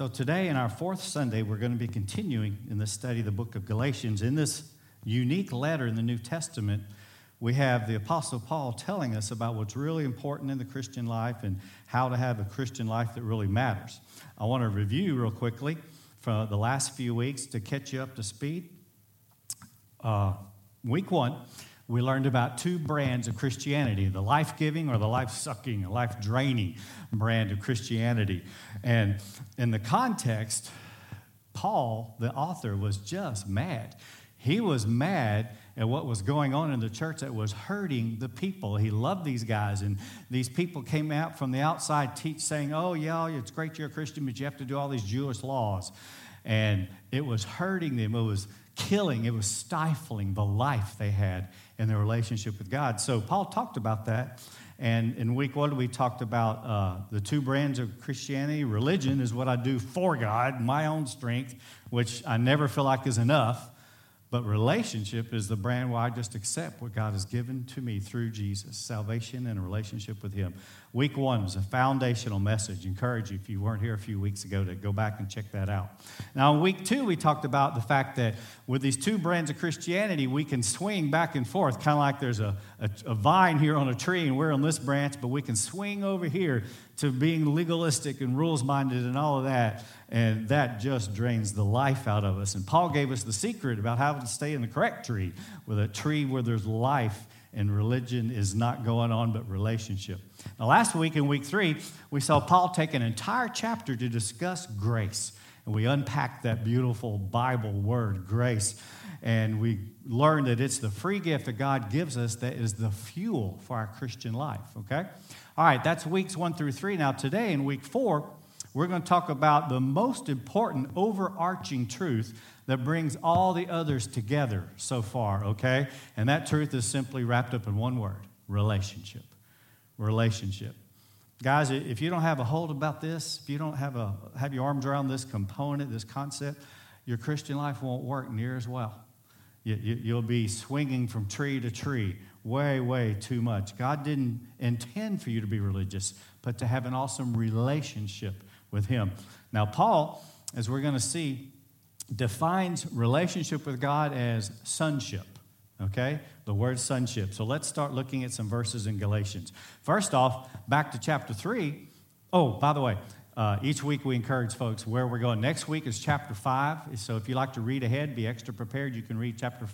So, today, in our fourth Sunday, we're going to be continuing in the study of the book of Galatians. In this unique letter in the New Testament, we have the Apostle Paul telling us about what's really important in the Christian life and how to have a Christian life that really matters. I want to review real quickly for the last few weeks to catch you up to speed. Uh, week one, we learned about two brands of Christianity the life giving or the life sucking, life draining brand of Christianity. And in the context, Paul, the author, was just mad. He was mad at what was going on in the church that was hurting the people. He loved these guys, and these people came out from the outside teach saying, Oh, yeah, it's great you're a Christian, but you have to do all these Jewish laws. And it was hurting them. It was killing, it was stifling the life they had in their relationship with God. So Paul talked about that. And in week one, we talked about uh, the two brands of Christianity. Religion is what I do for God, my own strength, which I never feel like is enough. But relationship is the brand where I just accept what God has given to me through Jesus salvation and a relationship with Him. Week one was a foundational message. Encourage you, if you weren't here a few weeks ago, to go back and check that out. Now, in week two, we talked about the fact that with these two brands of Christianity, we can swing back and forth, kind of like there's a, a, a vine here on a tree, and we're on this branch, but we can swing over here to being legalistic and rules minded and all of that. And that just drains the life out of us. And Paul gave us the secret about how to stay in the correct tree, with a tree where there's life and religion is not going on, but relationship. Now, last week in week three, we saw Paul take an entire chapter to discuss grace. And we unpacked that beautiful Bible word, grace. And we learned that it's the free gift that God gives us that is the fuel for our Christian life, okay? All right, that's weeks one through three. Now, today in week four, we're going to talk about the most important overarching truth that brings all the others together so far, okay? And that truth is simply wrapped up in one word relationship. Relationship. Guys, if you don't have a hold about this, if you don't have, a, have your arms around this component, this concept, your Christian life won't work near as well. You, you, you'll be swinging from tree to tree way, way too much. God didn't intend for you to be religious, but to have an awesome relationship with Him. Now, Paul, as we're going to see, defines relationship with God as sonship. Okay? The word sonship. So let's start looking at some verses in Galatians. First off, back to chapter 3. Oh, by the way, uh, each week we encourage folks where we're going. Next week is chapter 5. So if you like to read ahead, be extra prepared, you can read chapter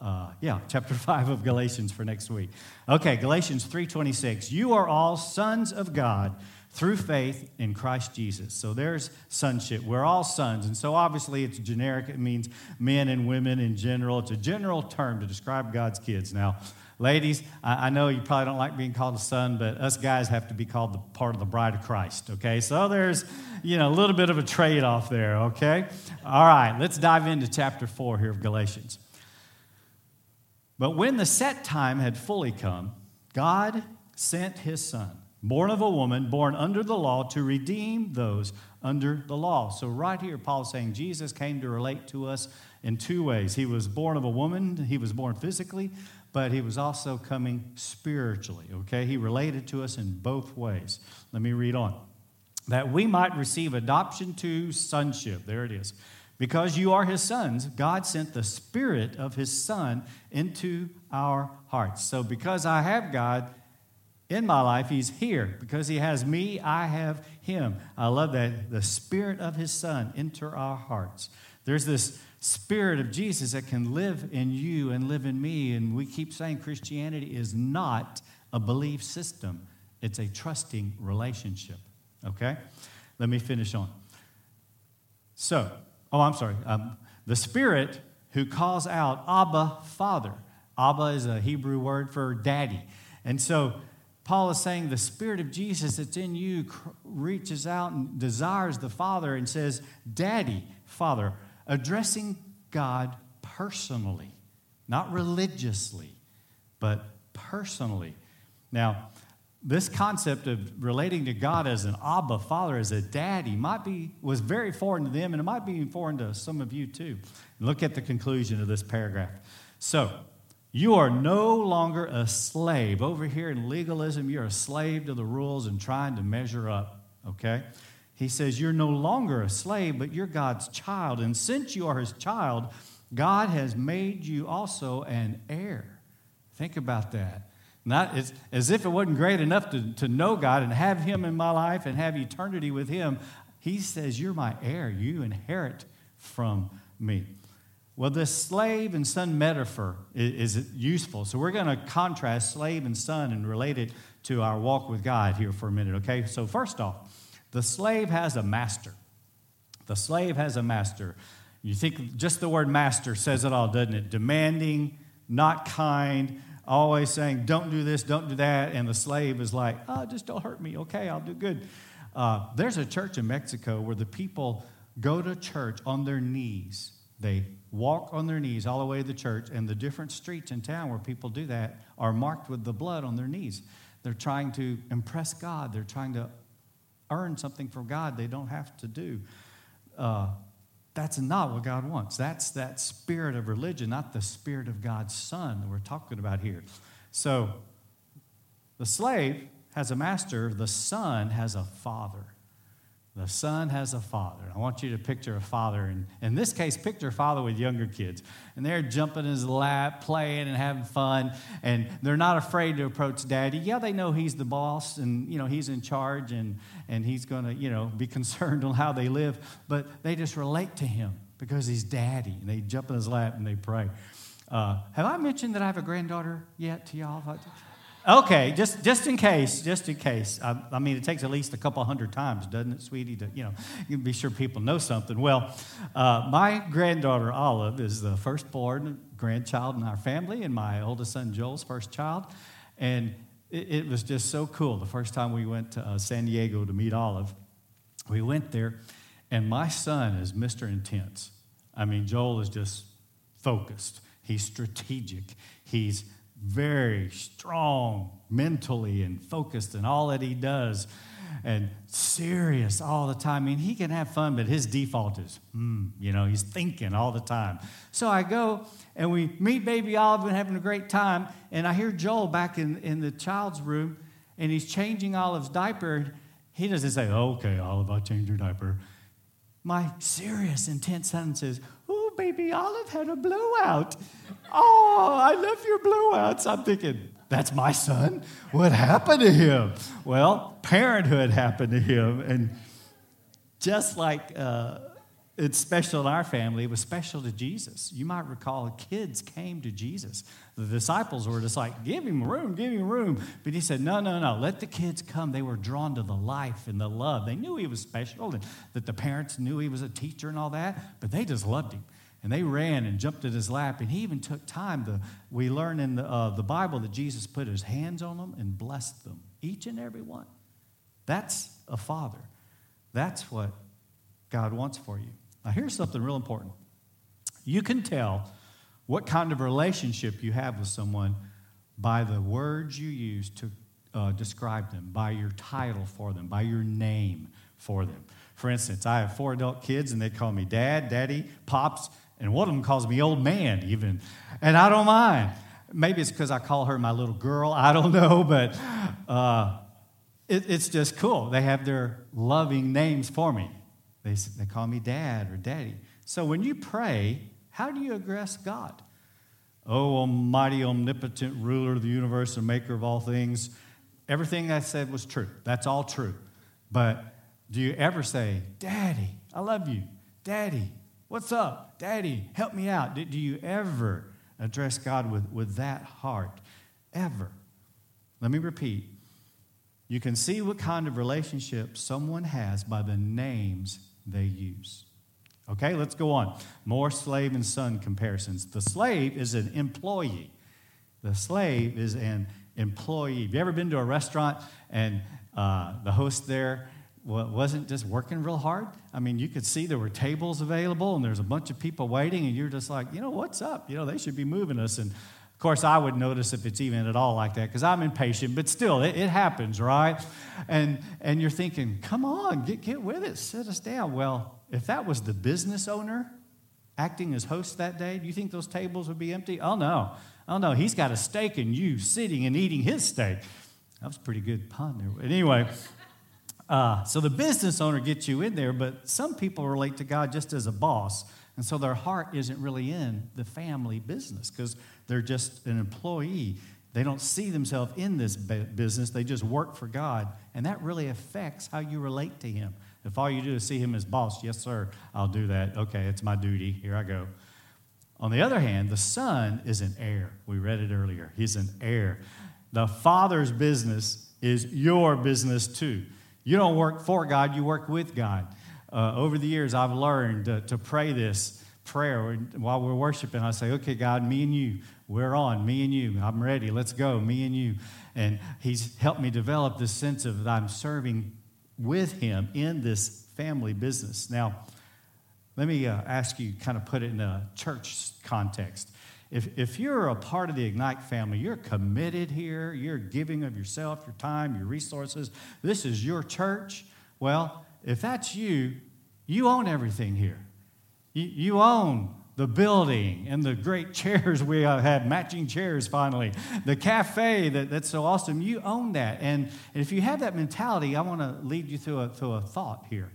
uh, yeah, chapter 5 of Galatians for next week. Okay, Galatians 3:26. You are all sons of God through faith in Christ Jesus. So there's sonship. We're all sons. And so obviously it's generic. It means men and women in general. It's a general term to describe God's kids. Now, ladies, I, know you probably don't like being called a son, but us guys have to be called the part of the bride of Christ, okay? So there's, you know, a little bit of a trade off there, okay? All right, let's dive into chapter 4 here of Galatians. But when the set time had fully come, God sent his son, born of a woman, born under the law, to redeem those under the law. So, right here, Paul is saying Jesus came to relate to us in two ways. He was born of a woman, he was born physically, but he was also coming spiritually, okay? He related to us in both ways. Let me read on. That we might receive adoption to sonship. There it is. Because you are his sons, God sent the Spirit of his Son into our hearts. So, because I have God in my life, he's here. Because he has me, I have him. I love that. The Spirit of his Son enter our hearts. There's this Spirit of Jesus that can live in you and live in me. And we keep saying Christianity is not a belief system, it's a trusting relationship. Okay? Let me finish on. So, Oh, I'm sorry. Um, the Spirit who calls out Abba, Father. Abba is a Hebrew word for daddy. And so Paul is saying the Spirit of Jesus that's in you reaches out and desires the Father and says, Daddy, Father, addressing God personally, not religiously, but personally. Now, this concept of relating to God as an Abba Father, as a daddy, might be was very foreign to them, and it might be foreign to some of you too. Look at the conclusion of this paragraph. So, you are no longer a slave. Over here in legalism, you're a slave to the rules and trying to measure up, okay? he says, You're no longer a slave, but you're God's child. And since you are his child, God has made you also an heir. Think about that. Not as, as if it wasn't great enough to, to know God and have Him in my life and have eternity with Him. He says, You're my heir. You inherit from me. Well, this slave and son metaphor is, is useful. So we're going to contrast slave and son and relate it to our walk with God here for a minute, okay? So, first off, the slave has a master. The slave has a master. You think just the word master says it all, doesn't it? Demanding, not kind, always saying, don't do this, don't do that. And the slave is like, oh, just don't hurt me. Okay, I'll do good. Uh, there's a church in Mexico where the people go to church on their knees. They walk on their knees all the way to the church, and the different streets in town where people do that are marked with the blood on their knees. They're trying to impress God, they're trying to earn something from God they don't have to do. Uh, that's not what God wants. That's that spirit of religion, not the spirit of God's Son that we're talking about here. So, the slave has a master, the son has a father. The son has a father. I want you to picture a father, and in this case, picture a father with younger kids. And they're jumping in his lap, playing and having fun, and they're not afraid to approach daddy. Yeah, they know he's the boss and you know he's in charge and, and he's gonna, you know, be concerned on how they live, but they just relate to him because he's daddy. And they jump in his lap and they pray. Uh, have I mentioned that I have a granddaughter yet to y'all? Okay, just, just in case, just in case. I, I, mean, it takes at least a couple hundred times, doesn't it, sweetie, to, you know, be sure people know something. Well, uh, my granddaughter Olive is the firstborn grandchild in our family, and my oldest son Joel's first child. And it, it was just so cool. The first time we went to uh, San Diego to meet Olive, we went there, and my son is Mr. Intense. I mean, Joel is just focused, he's strategic, he's very strong mentally and focused in all that he does and serious all the time. I mean, he can have fun, but his default is, mm, you know, he's thinking all the time. So I go and we meet baby Olive and having a great time. And I hear Joel back in, in the child's room and he's changing Olive's diaper. He doesn't say, okay, Olive, I'll change your diaper. My serious, intense son says, baby Olive had a blowout. Oh, I love your blowouts. I'm thinking, that's my son. What happened to him? Well, parenthood happened to him. And just like uh, it's special in our family, it was special to Jesus. You might recall kids came to Jesus. The disciples were just like, give him room, give him room. But he said, no, no, no, let the kids come. They were drawn to the life and the love. They knew he was special and that the parents knew he was a teacher and all that, but they just loved him. And they ran and jumped at his lap. And he even took time to, we learn in the, uh, the Bible that Jesus put his hands on them and blessed them, each and every one. That's a father. That's what God wants for you. Now, here's something real important. You can tell what kind of relationship you have with someone by the words you use to uh, describe them, by your title for them, by your name for them. For instance, I have four adult kids and they call me dad, daddy, pops, and one of them calls me old man, even. And I don't mind. Maybe it's because I call her my little girl. I don't know, but uh, it, it's just cool. They have their loving names for me. They, they call me dad or daddy. So when you pray, how do you address God? Oh, almighty, omnipotent ruler of the universe and maker of all things. Everything I said was true. That's all true. But do you ever say, Daddy, I love you? Daddy, What's up? Daddy, help me out. Do, you ever address God with, with that heart? Ever. Let me repeat. You can see what kind of relationship someone has by the names they use. Okay, let's go on. More slave and son comparisons. The slave is an employee. The slave is an employee. Have you ever been to a restaurant and uh, the host there wasn't just working real hard. I mean, you could see there were tables available and there's a bunch of people waiting, and you're just like, you know, what's up? You know, they should be moving us. And of course, I would notice if it's even at all like that because I'm impatient, but still, it, it, happens, right? And, and you're thinking, come on, get, get with it, sit us down. Well, if that was the business owner acting as host that day, do you think those tables would be empty? Oh, no. Oh, no. He's got a steak and you sitting and eating his steak. That was a pretty good pun there. Anyway, Uh, so the business owner gets you in there, but some people relate to God just as a boss. And so their heart isn't really in the family business because they're just an employee. They don't see themselves in this business, they just work for God. And that really affects how you relate to Him. If all you do is see Him as boss, yes, sir, I'll do that. Okay, it's my duty. Here I go. On the other hand, the son is an heir. We read it earlier. He's an heir. The father's business is your business too. You don't work for God, you work with God. Uh, over the years, I've learned to, to pray this prayer while we're worshiping. I say, okay, God, me and you, we're on, me and you. I'm ready. Let's go, me and you. And He's helped me develop this sense of that I'm serving with Him in this family business. Now, let me uh, ask you, kind of put it in a church context. If, if you're a part of the Ignite family, you're committed here, you're giving of yourself, your time, your resources. This is your church. Well, if that's you, you own everything here. You, you own the building and the great chairs we have matching chairs finally the cafe that, that's so awesome you own that and, and if you have that mentality i want to lead you through a, through a thought here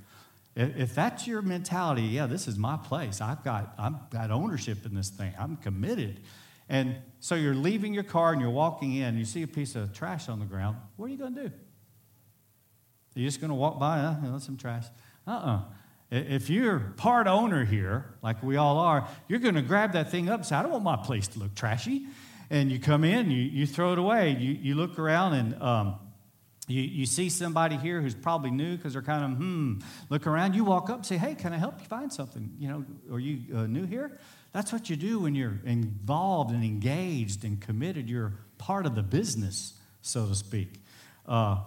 if that's your mentality, yeah, this is my place. I've got, I've got ownership in this thing. I'm committed. And so you're leaving your car and you're walking in, and you see a piece of trash on the ground. What are you going to do? Are you just going to walk by? Oh, some trash. Uh uh-uh. uh If you're part owner here, like we all are, you're going to grab that thing up and say, I don't want my place to look trashy. And you come in, you, you throw it away. You, you look around, and um, you, you see somebody here who's probably new because they're kind of, hmm, look around. You walk up and say, hey, can I help you find something? You know, are you uh, new here? That's what you do when you're involved and engaged and committed. You're part of the business, so to speak. Uh,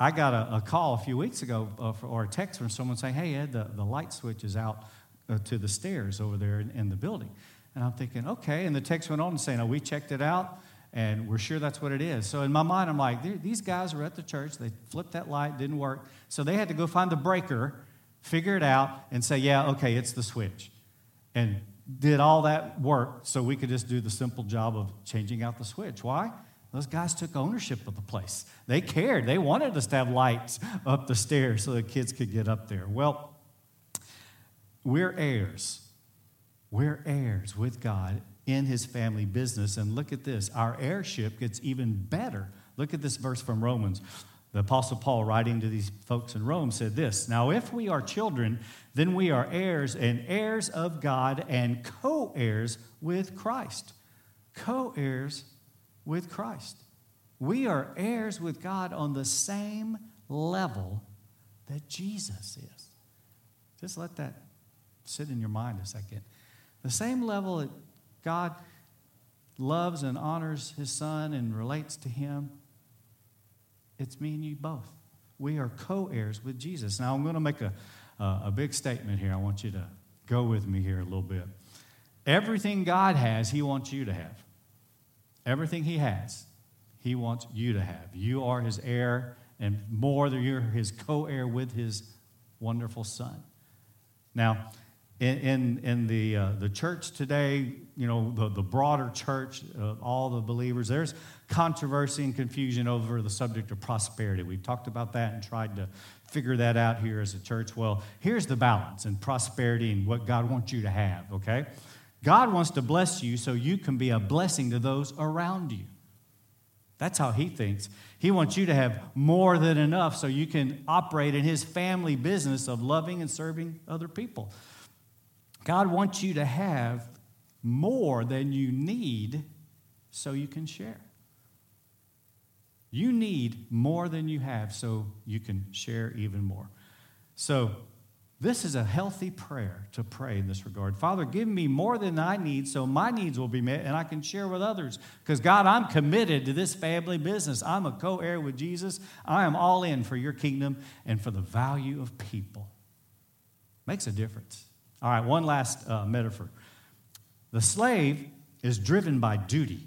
I got a, a, call a few weeks ago uh, for, or a text from someone saying, hey, Ed, the, the light switch is out uh, to the stairs over there in, in, the building. And I'm thinking, okay. And the text went on saying, oh, we checked it out and we're sure that's what it is. So in my mind, I'm like, these guys were at the church. They flipped that light, didn't work. So they had to go find the breaker, figure it out, and say, yeah, okay, it's the switch. And did all that work so we could just do the simple job of changing out the switch. Why? Those guys took ownership of the place. They cared. They wanted us to have lights up the stairs so the kids could get up there. Well, we're heirs. We're heirs with God in his family business. And look at this our heirship gets even better. Look at this verse from Romans. The Apostle Paul, writing to these folks in Rome, said this Now, if we are children, then we are heirs and heirs of God and co heirs with Christ. Co heirs with Christ. We are heirs with God on the same level that Jesus is. Just let that sit in your mind a second. The same level that God loves and honors his son and relates to him, it's me and you both. We are co heirs with Jesus. Now, I'm going to make a, uh, a big statement here. I want you to go with me here a little bit. Everything God has, he wants you to have. Everything he has, he wants you to have. You are his heir, and more than you're his co heir with his wonderful son. Now, in, in, in the, uh, the church today, you know, the, the broader church, uh, all the believers, there's controversy and confusion over the subject of prosperity. We've talked about that and tried to figure that out here as a church. Well, here's the balance in prosperity and what God wants you to have, okay? God wants to bless you so you can be a blessing to those around you. That's how he thinks. He wants you to have more than enough so you can operate in his family business of loving and serving other people. God wants you to have more than you need so you can share. You need more than you have so you can share even more. So, this is a healthy prayer to pray in this regard. Father, give me more than I need so my needs will be met and I can share with others. Because, God, I'm committed to this family business. I'm a co heir with Jesus. I am all in for your kingdom and for the value of people. Makes a difference. All right, one last uh, metaphor. The slave is driven by duty.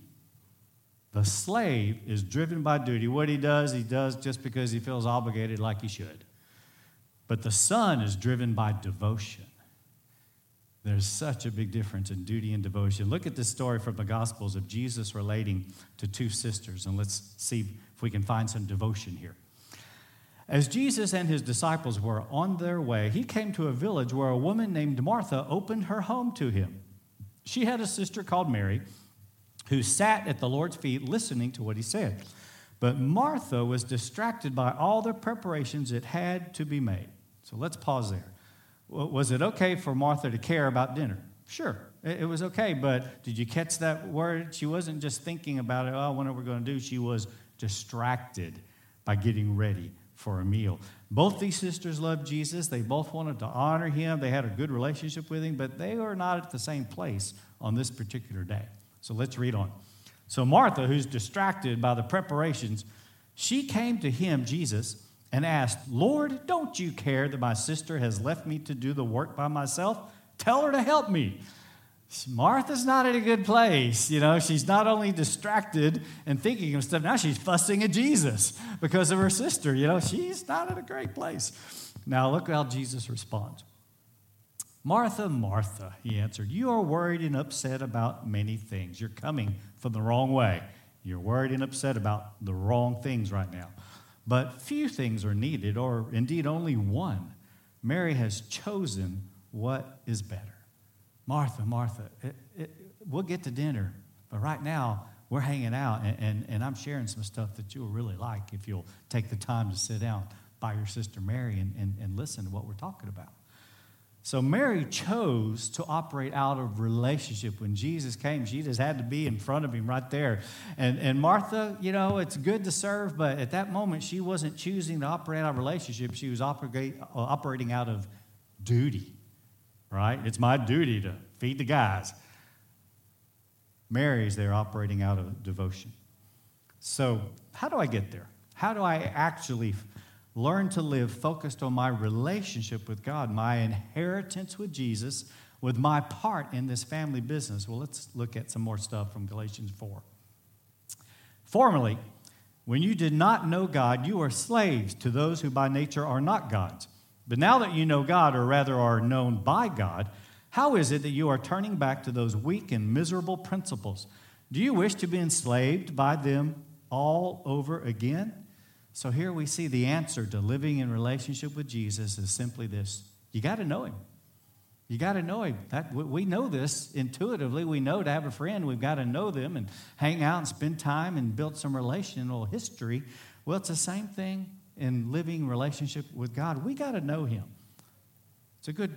The slave is driven by duty. What he does, he does just because he feels obligated like he should. But the son is driven by devotion. There's such a big difference in duty and devotion. Look at this story from the Gospels of Jesus relating to two sisters, and let's see if we can find some devotion here. As Jesus and his disciples were on their way, he came to a village where a woman named Martha opened her home to him. She had a sister called Mary who sat at the Lord's feet listening to what he said. But Martha was distracted by all the preparations that had to be made. So let's pause there. Was it okay for Martha to care about dinner? Sure, it was okay, but did you catch that word? She wasn't just thinking about it, oh, what are we going to do? She was distracted by getting ready for a meal. Both these sisters loved Jesus. They both wanted to honor him. They had a good relationship with him, but they are not at the same place on this particular day. So let's read on. So Martha, who's distracted by the preparations, she came to him, Jesus, and asked, Lord, don't you care that my sister has left me to do the work by myself? Tell her to help me. Martha's not in a good place. You know, she's not only distracted and thinking of stuff, now she's fussing at Jesus because of her sister. You know, she's not in a great place. Now, look how Jesus responds. Martha, Martha, he answered, you are worried and upset about many things. You're coming from the wrong way. You're worried and upset about the wrong things right now. But few things are needed, or indeed only one. Mary has chosen what is better. Martha, Martha, it, it, we'll get to dinner, but right now we're hanging out, and, and, and I'm sharing some stuff that you'll really like if you'll take the time to sit down by your sister Mary and, and, and listen to what we're talking about. So Mary chose to operate out of relationship. When Jesus came, she just had to be in front of him right there. And, and Martha, you know, it's good to serve, but at that moment, she wasn't choosing to operate out of relationship. She was operate, operating out of duty right? It's my duty to feed the guys. Mary's there operating out of devotion. So, how do I get there? How do I actually learn to live focused on my relationship with God, my inheritance with Jesus, with my part in this family business? Well, let's look at some more stuff from Galatians 4. Formerly, when you did not know God, you were slaves to those who by nature are not God's. But now that you know God, or rather are known by God, how is it that you are turning back to those weak and miserable principles? Do you wish to be enslaved by them all over again? So here we see the answer to living in relationship with Jesus is simply this you got to know him. You got to know him. That, we know this intuitively. We know to have a friend, we've got to know them and hang out and spend time and build some relational history. Well, it's the same thing in living relationship with God, we got to know Him. It's a good,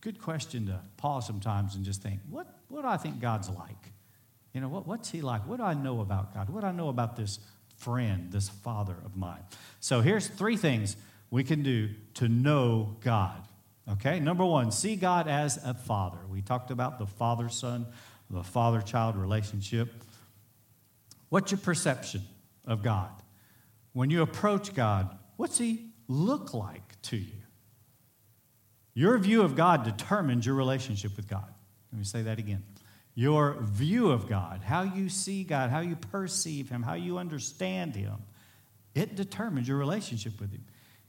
good question to pause sometimes and just think, what, what do I think God's like? You know, what, what's He like? What do I know about God? What do I know about this friend, this Father of mine? So here's three things we can do to know God. Okay, number one, see God as a father. We talked about the father son, the father child relationship. What's your perception of God? When you approach God, what's He look like to you? Your view of God determines your relationship with God. Let me say that again. Your view of God, how you see God, how you perceive Him, how you understand Him, it determines your relationship with Him.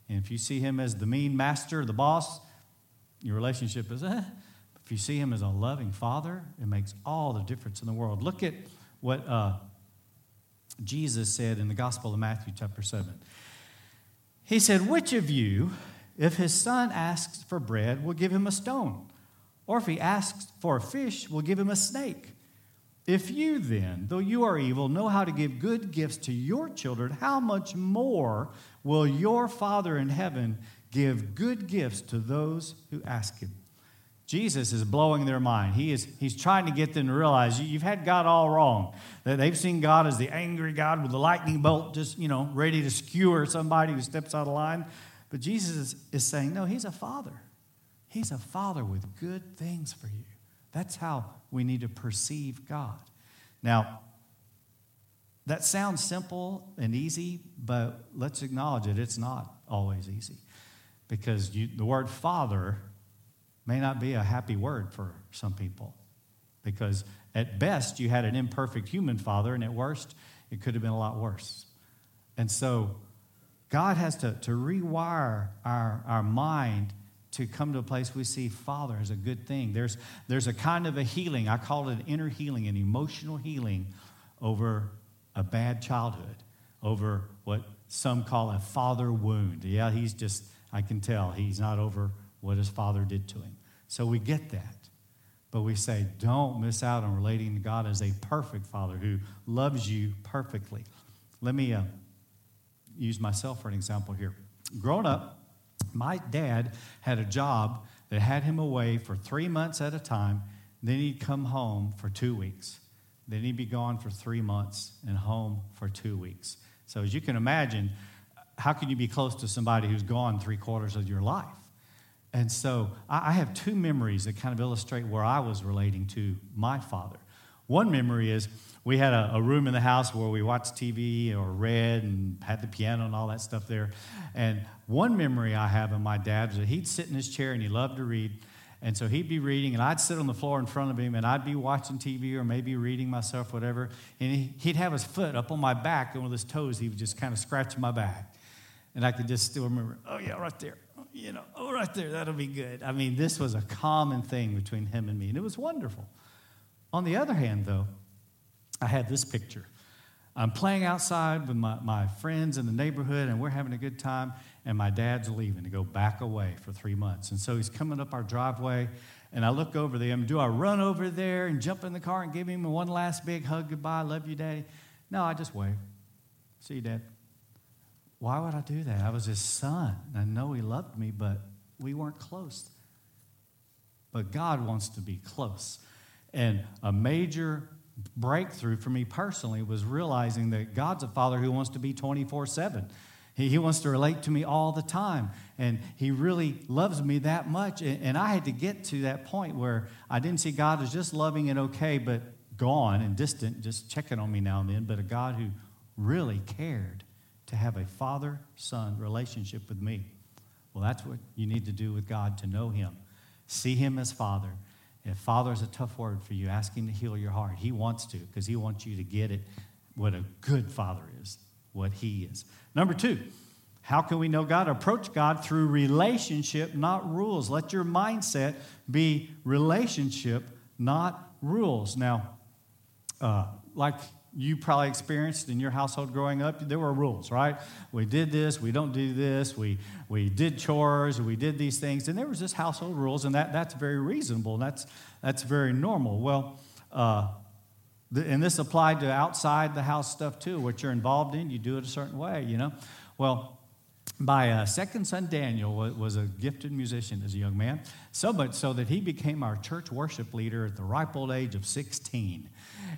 And if you see Him as the mean master, the boss, your relationship is, eh. If you see Him as a loving Father, it makes all the difference in the world. Look at what uh, Jesus said in the Gospel of Matthew, chapter 7. He said, Which of you, if his son asks for bread, will give him a stone? Or if he asks for a fish, will give him a snake? If you then, though you are evil, know how to give good gifts to your children, how much more will your Father in heaven give good gifts to those who ask him? Jesus is blowing their mind. He is, he's trying to get them to realize you've had God all wrong. That they've seen God as the angry God with the lightning bolt just, you know, ready to skewer somebody who steps out of line. But Jesus is, is saying, no, he's a father. He's a father with good things for you. That's how we need to perceive God. Now, that sounds simple and easy, but let's acknowledge it. It's not always easy. Because you, the word father may not be a happy word for some people because at best you had an imperfect human father, and at worst, it could have been a lot worse. And so, God has to, to rewire our, our mind to come to a place we see Father as a good thing. There's, there's a kind of a healing, I call it an inner healing, an emotional healing over a bad childhood, over what some call a father wound. Yeah, he's just, I can tell, he's not over what his father did to him. So we get that. But we say, don't miss out on relating to God as a perfect father who loves you perfectly. Let me uh, use myself for an example here. Growing up, my dad had a job that had him away for three months at a time. Then he'd come home for two weeks. Then he'd be gone for three months and home for two weeks. So, as you can imagine, how can you be close to somebody who's gone three quarters of your life? And so, I have two memories that kind of illustrate where I was relating to my father. One memory is we had a, a, room in the house where we watched TV or read and had the piano and all that stuff there. And one memory I have of my dad was that he'd sit in his chair and he loved to read. And so he'd be reading, and I'd sit on the floor in front of him, and I'd be watching TV or maybe reading myself, whatever. And he, would have his foot up on my back, and with his toes, he would just kind of scratch my back. And I could just still remember, oh, yeah, right there. You know, oh, right there, that'll be good. I mean, this was a common thing between him and me, and it was wonderful. On the other hand, though, I had this picture. I'm playing outside with my, my friends in the neighborhood, and we're having a good time, and my dad's leaving to go back away for three months. And so he's coming up our driveway, and I look over them. Do I run over there and jump in the car and give him one last big hug goodbye? Love you, Daddy. No, I just wave. See you, Dad. Why would I do that? I was his son. I know he loved me, but we weren't close. But God wants to be close. And a major breakthrough for me personally was realizing that God's a father who wants to be 24 7. He, wants to relate to me all the time. And he really loves me that much. And I had to get to that point where I didn't see God as just loving and okay, but gone and distant, just checking on me now and then, but a God who really cared to have a father son relationship with me. Well, that's what you need to do with God to know him. See him as father if father is a tough word for you, ask him to heal your heart. He wants to because he wants you to get it what a good father is, what he is. Number two, how can we know God? Approach God through relationship, not rules. Let your mindset be relationship, not rules. Now, uh, like you probably experienced in your household growing up, there were rules, right? We did this, we don't do this, we, we did chores, we did these things, and there was just household rules, and that, that's very reasonable, and that's, that's very normal. Well, uh, and this applied to outside the house stuff too. What you're involved in, you do it a certain way, you know? Well, my uh, second son Daniel was a gifted musician as a young man, so much so that he became our church worship leader at the ripe old age of 16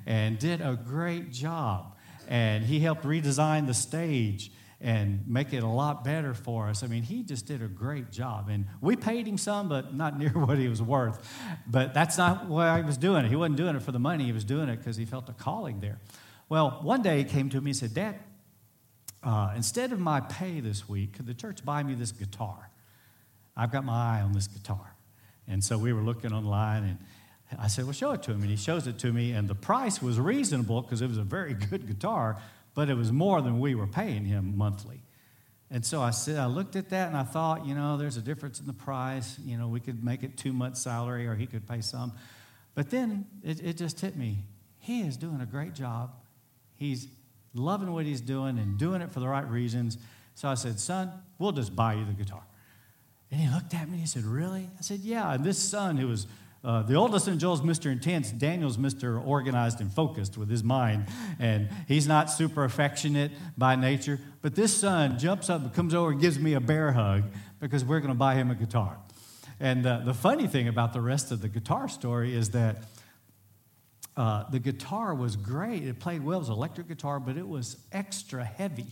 and did a great job. And he helped redesign the stage and make it a lot better for us. I mean, he just did a great job. And we paid him some, but not near what he was worth. But that's not why he was doing it. He wasn't doing it for the money, he was doing it because he felt a calling there. Well, one day he came to me and said, Dad, uh, instead of my pay this week, could the church buy me this guitar? I've got my eye on this guitar. And so we were looking online, and I said, Well, show it to him. And he shows it to me, and the price was reasonable because it was a very good guitar, but it was more than we were paying him monthly. And so I said, I looked at that and I thought, you know, there's a difference in the price. You know, we could make it two months' salary or he could pay some. But then it, it just hit me. He is doing a great job. He's loving what he's doing and doing it for the right reasons. So I said, Son, we'll just buy you the guitar. And he looked at me and he said, Really? I said, Yeah. And this son, who was uh, the oldest in Joel's Mr. Intense, Daniel's Mr. Organized and focused with his mind. And he's not super affectionate by nature. But this son jumps up and comes over and gives me a bear hug because we're going to buy him a guitar. And uh, the funny thing about the rest of the guitar story is that uh, the guitar was great. It played well. It was electric guitar, but it was extra heavy.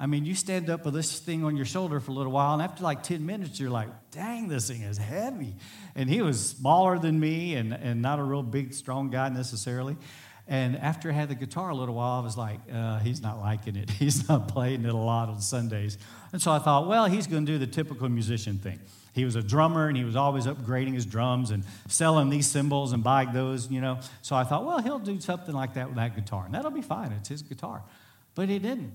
I mean, you stand up with this thing on your shoulder for a little while, and after like 10 minutes, you're like, dang, this thing is heavy. And he was smaller than me and, and not a real big, strong guy necessarily. And after I had the guitar a little while, I was like, uh, he's not liking it. He's not playing it a lot on Sundays. And so I thought, well, he's going to do the typical musician thing. He was a drummer and he was always upgrading his drums and selling these cymbals and buying those, you know. So I thought, well, he'll do something like that with that guitar. And that'll be fine. It's his guitar. But he didn't.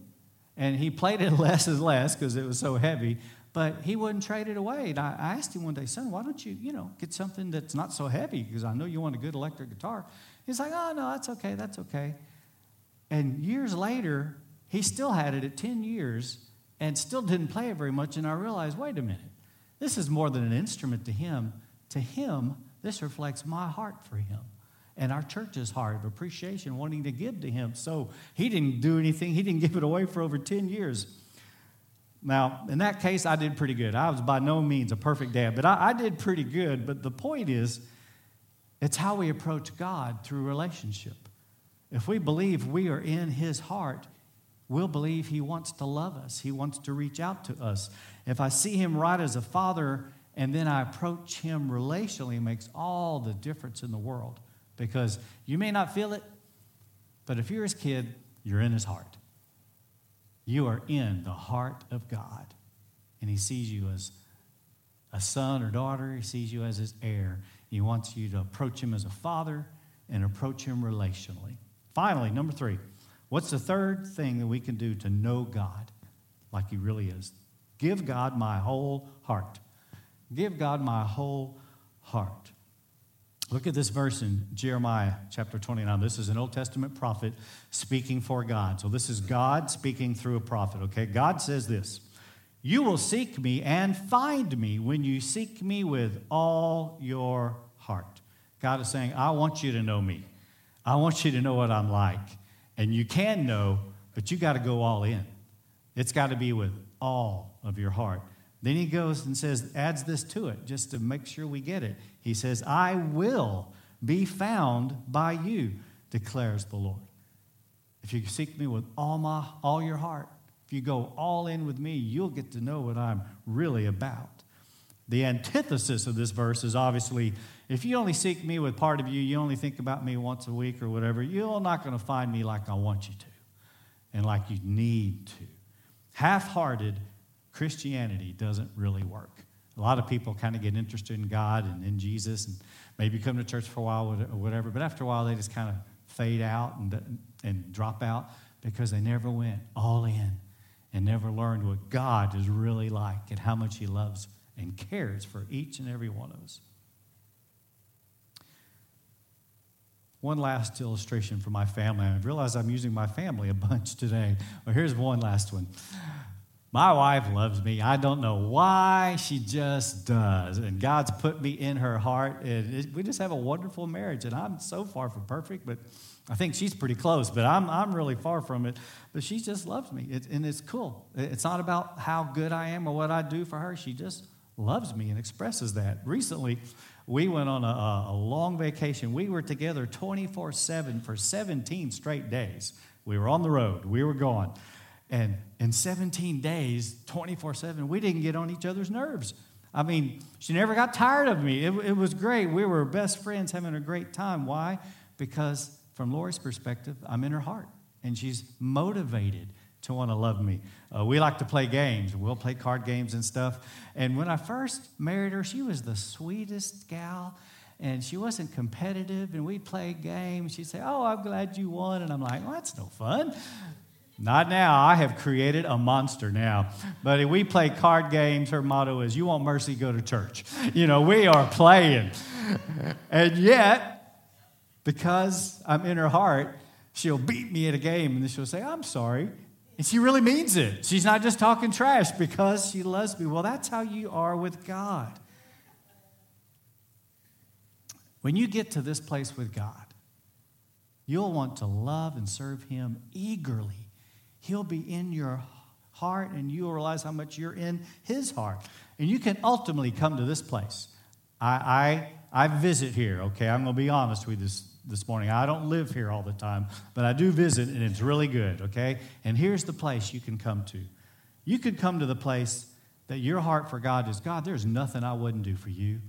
And he played it less and less because it was so heavy. But he wouldn't trade it away. And I asked him one day, son, why don't you, you know, get something that's not so heavy? Because I know you want a good electric guitar. He's like, oh, no, that's okay. That's okay. And years later, he still had it at 10 years and still didn't play it very much. And I realized, wait a minute, this is more than an instrument to him. To him, this reflects my heart for him and our church's heart of appreciation, wanting to give to him. So he didn't do anything, he didn't give it away for over 10 years. Now, in that case, I did pretty good. I was by no means a perfect dad, but I, I did pretty good. But the point is, it's how we approach God through relationship. If we believe we are in His heart, we'll believe He wants to love us, He wants to reach out to us. If I see Him right as a father and then I approach Him relationally, it makes all the difference in the world because you may not feel it, but if you're His kid, you're in His heart. You are in the heart of God, and He sees you as a son or daughter, He sees you as His heir. He wants you to approach Him as a father and approach Him relationally. Finally, number three, what's the third thing that we can do to know God like He really is? Give God my whole heart. Give God my whole heart. Look at this verse in Jeremiah chapter 29. This is an Old Testament prophet speaking for God. So this is God speaking through a prophet, okay? God says this You will seek me and find me when you seek me with all your heart. God is saying, I want you to know me. I want you to know what I'm like. And you can know, but you got to go all in. It's got to be with all of your heart. Then he goes and says, adds this to it just to make sure we get it. He says, I will be found by you, declares the Lord. If you seek me with all, my, all your heart, if you go all in with me, you'll get to know what I'm really about. The antithesis of this verse is obviously if you only seek me with part of you, you only think about me once a week or whatever, you're not going to find me like I want you to and like you need to. Half hearted Christianity doesn't really work. A lot of people kind of get interested in God and in Jesus and maybe come to church for a while or whatever, but after a while they just kind of fade out and, and drop out because they never went all in and never learned what God is really like and how much He loves and cares for each and every one of us. One last illustration for my family. I realize I'm using my family a bunch today. Well, here's one last one. My wife loves me. I don't know why, she just does. And God's put me in her heart. And it, we just have a wonderful marriage. And I'm so far from perfect, but I think she's pretty close. But I'm, I'm really far from it. But she just loves me. It, and it's cool. It's not about how good I am or what I do for her. She just loves me and expresses that. Recently, we went on a, a long vacation. We were together 24 7 for 17 straight days. We were on the road, we were gone. And in 17 days, 24 7, we didn't get on each other's nerves. I mean, she never got tired of me. It, it, was great. We were best friends having a great time. Why? Because from Lori's perspective, I'm in her heart and she's motivated to want to love me. Uh, we like to play games. We'll play card games and stuff. And when I first married her, she was the sweetest gal and she wasn't competitive and we'd play games she'd say oh i'm glad you won and i'm like well that's no fun not now. I have created a monster now. But we play card games, her motto is, You want mercy, go to church. You know, we are playing. And yet, because I'm in her heart, she'll beat me at a game and then she'll say, I'm sorry. And she really means it. She's not just talking trash because she loves me. Well, that's how you are with God. When you get to this place with God, you'll want to love and serve Him eagerly He'll be in your heart and you'll realize how much you're in His heart. And you can ultimately come to this place. I, I, I visit here, okay? I'm going to be honest with you this, this morning. I don't live here all the time, but I do visit and it's really good, okay? And here's the place you can come to. You could come to the place that your heart for God is God, there's nothing I wouldn't do for you.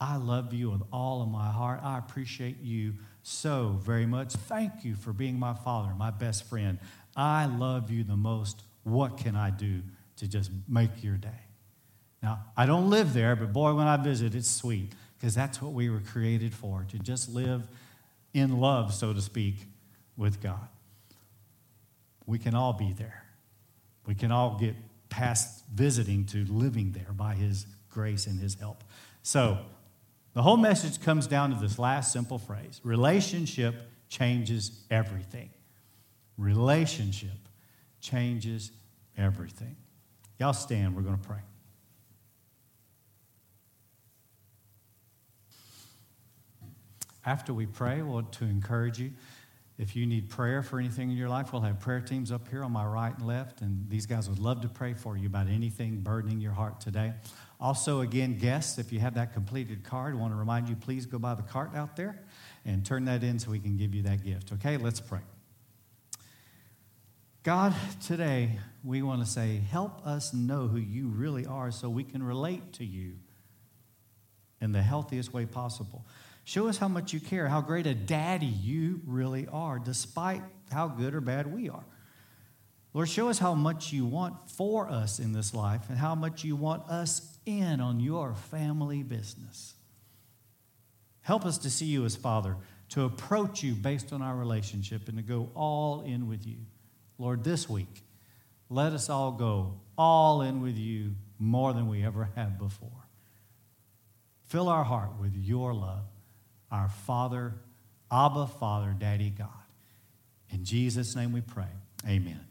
I love you with all of my heart. I appreciate you so very much. Thank you for being my father, my best friend. I love you the most. What can I do to just make your day? Now, I don't live there, but boy, when I visit, it's sweet because that's what we were created for to just live in love, so to speak, with God. We can all be there. We can all get past visiting to living there by His grace and His help. So, the whole message comes down to this last simple phrase relationship changes everything relationship changes everything. Y'all stand, we're going to pray. After we pray, we want to encourage you. If you need prayer for anything in your life, we'll have prayer teams up here on my right and left, and these guys would love to pray for you about anything burdening your heart today. Also, again, guests, if you have that completed card, I want to remind you please go by the cart out there and turn that in so we can give you that gift. Okay, let's pray. God, today we want to say, help us know who you really are so we can relate to you in the healthiest way possible. Show us how much you care, how great a daddy you really are, despite how good or bad we are. Lord, show us how much you want for us in this life and how much you want us in on your family business. Help us to see you as Father, to approach you based on our relationship, and to go all in with you. Lord, this week, let us all go all in with you more than we ever have before. Fill our heart with your love our Father, Abba, Father, Daddy, God. In Jesus' name we pray. Amen.